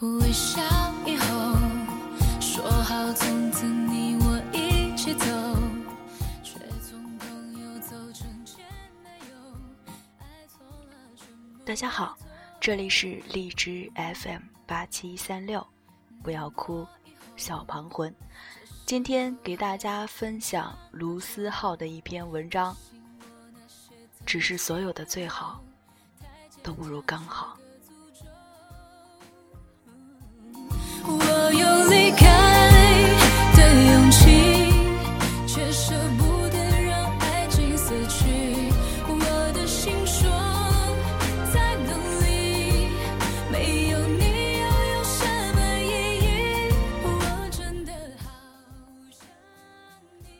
微笑以后，说好从此你我一起走，却从朋友走成前男友，爱错了？大家好，这里是荔枝 FM 八七三六，不要哭，小庞魂。今天给大家分享卢思浩的一篇文章，只是所有的最好都不如刚好。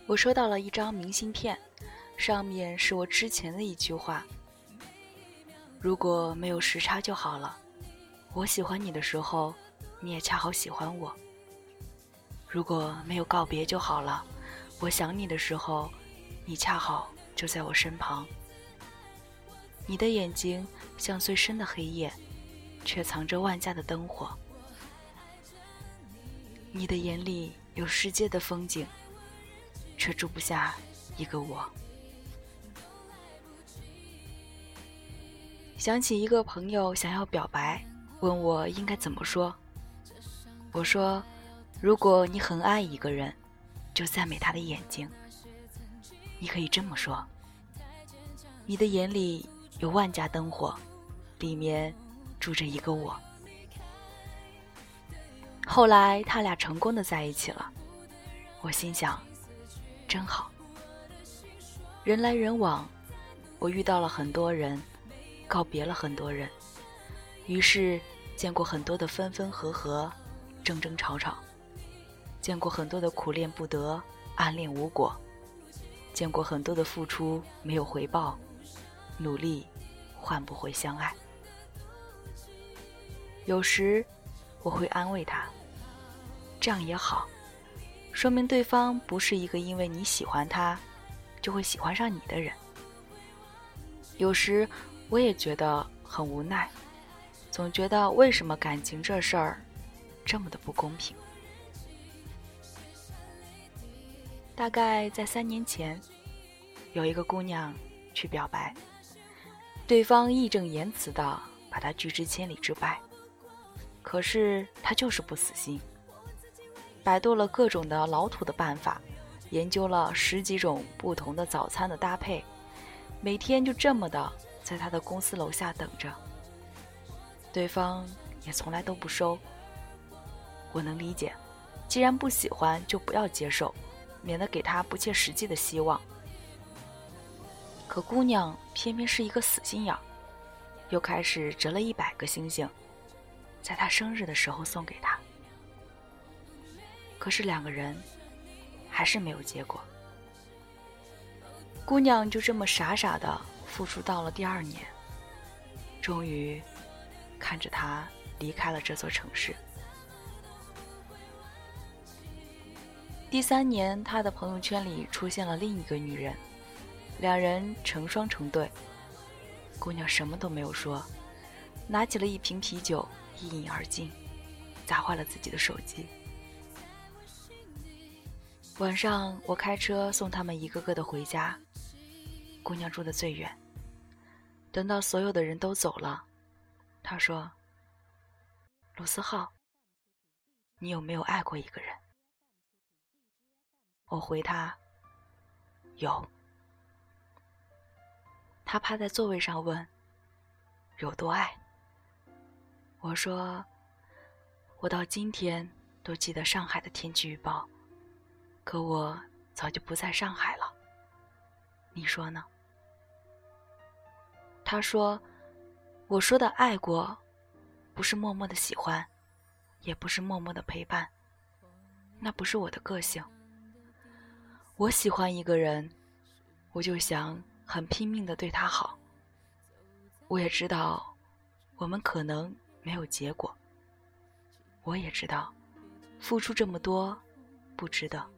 我收到了一张明信片，上面是我之前的一句话：“如果没有时差就好了。我喜欢你的时候，你也恰好喜欢我。如果没有告别就好了。我想你的时候，你恰好就在我身旁。你的眼睛像最深的黑夜，却藏着万家的灯火。你的眼里有世界的风景。”却住不下一个我。想起一个朋友想要表白，问我应该怎么说。我说：“如果你很爱一个人，就赞美他的眼睛。你可以这么说：你的眼里有万家灯火，里面住着一个我。”后来他俩成功的在一起了，我心想。真好。人来人往，我遇到了很多人，告别了很多人，于是见过很多的分分合合，争争吵吵，见过很多的苦恋不得，暗恋无果，见过很多的付出没有回报，努力换不回相爱。有时我会安慰他，这样也好。说明对方不是一个因为你喜欢他，就会喜欢上你的人。有时我也觉得很无奈，总觉得为什么感情这事儿这么的不公平。大概在三年前，有一个姑娘去表白，对方义正言辞的把她拒之千里之外，可是她就是不死心。百度了各种的老土的办法，研究了十几种不同的早餐的搭配，每天就这么的在他的公司楼下等着。对方也从来都不收。我能理解，既然不喜欢就不要接受，免得给他不切实际的希望。可姑娘偏偏是一个死心眼，又开始折了一百个星星，在他生日的时候送给他。可是两个人还是没有结果，姑娘就这么傻傻的付出到了第二年，终于看着他离开了这座城市。第三年，他的朋友圈里出现了另一个女人，两人成双成对。姑娘什么都没有说，拿起了一瓶啤酒一饮而尽，砸坏了自己的手机。晚上，我开车送他们一个个的回家。姑娘住的最远。等到所有的人都走了，她说：“卢思浩，你有没有爱过一个人？”我回他：“有。”他趴在座位上问：“有多爱？”我说：“我到今天都记得上海的天气预报。”可我早就不在上海了，你说呢？他说：“我说的爱过，不是默默的喜欢，也不是默默的陪伴，那不是我的个性。我喜欢一个人，我就想很拼命的对他好。我也知道，我们可能没有结果。我也知道，付出这么多，不值得。”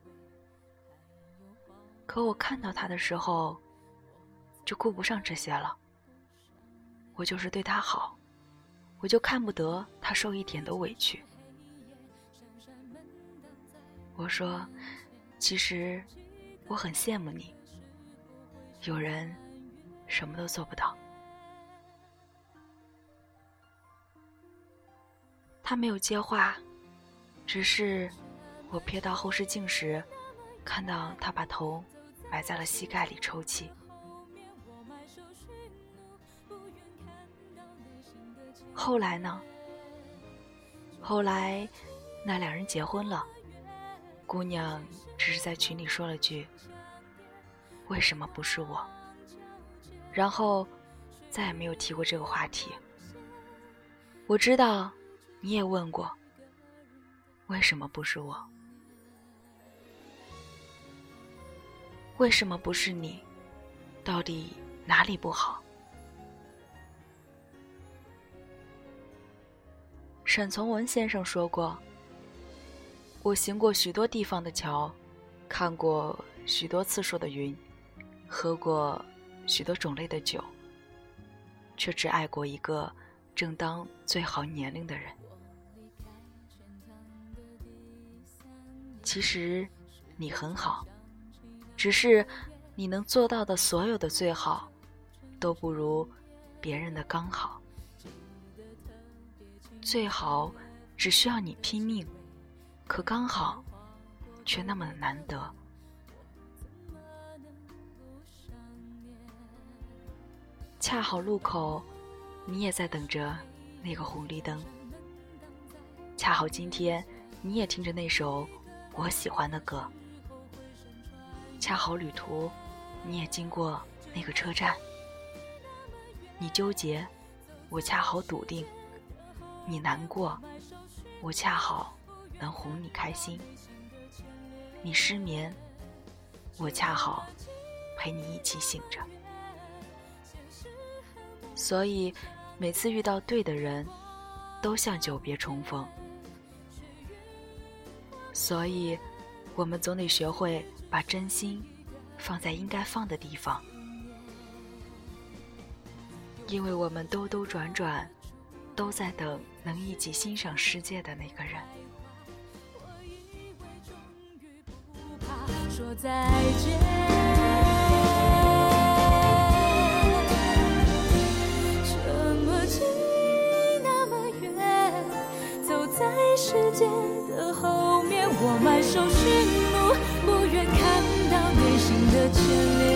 可我看到他的时候，就顾不上这些了。我就是对他好，我就看不得他受一点的委屈。我说，其实我很羡慕你，有人什么都做不到。他没有接话，只是我瞥到后视镜时，看到他把头埋在了膝盖里抽泣。后来呢？后来，那两人结婚了。姑娘只是在群里说了句：“为什么不是我？”然后再也没有提过这个话题。我知道你也问过：“为什么不是我？为什么不是你？到底哪里不好？”沈从文先生说过：“我行过许多地方的桥，看过许多次数的云，喝过许多种类的酒，却只爱过一个正当最好年龄的人。其实你很好，只是你能做到的所有的最好，都不如别人的刚好。”最好只需要你拼命，可刚好却那么的难得。恰好路口，你也在等着那个红绿灯。恰好今天，你也听着那首我喜欢的歌。恰好旅途，你也经过那个车站。你纠结，我恰好笃定。你难过，我恰好能哄你开心；你失眠，我恰好陪你一起醒着。所以，每次遇到对的人，都像久别重逢。所以，我们总得学会把真心放在应该放的地方，因为我们兜兜转转。都在等能一起欣赏世界的那个人。说再见，我埋首寻路，不愿看到内心的牵连。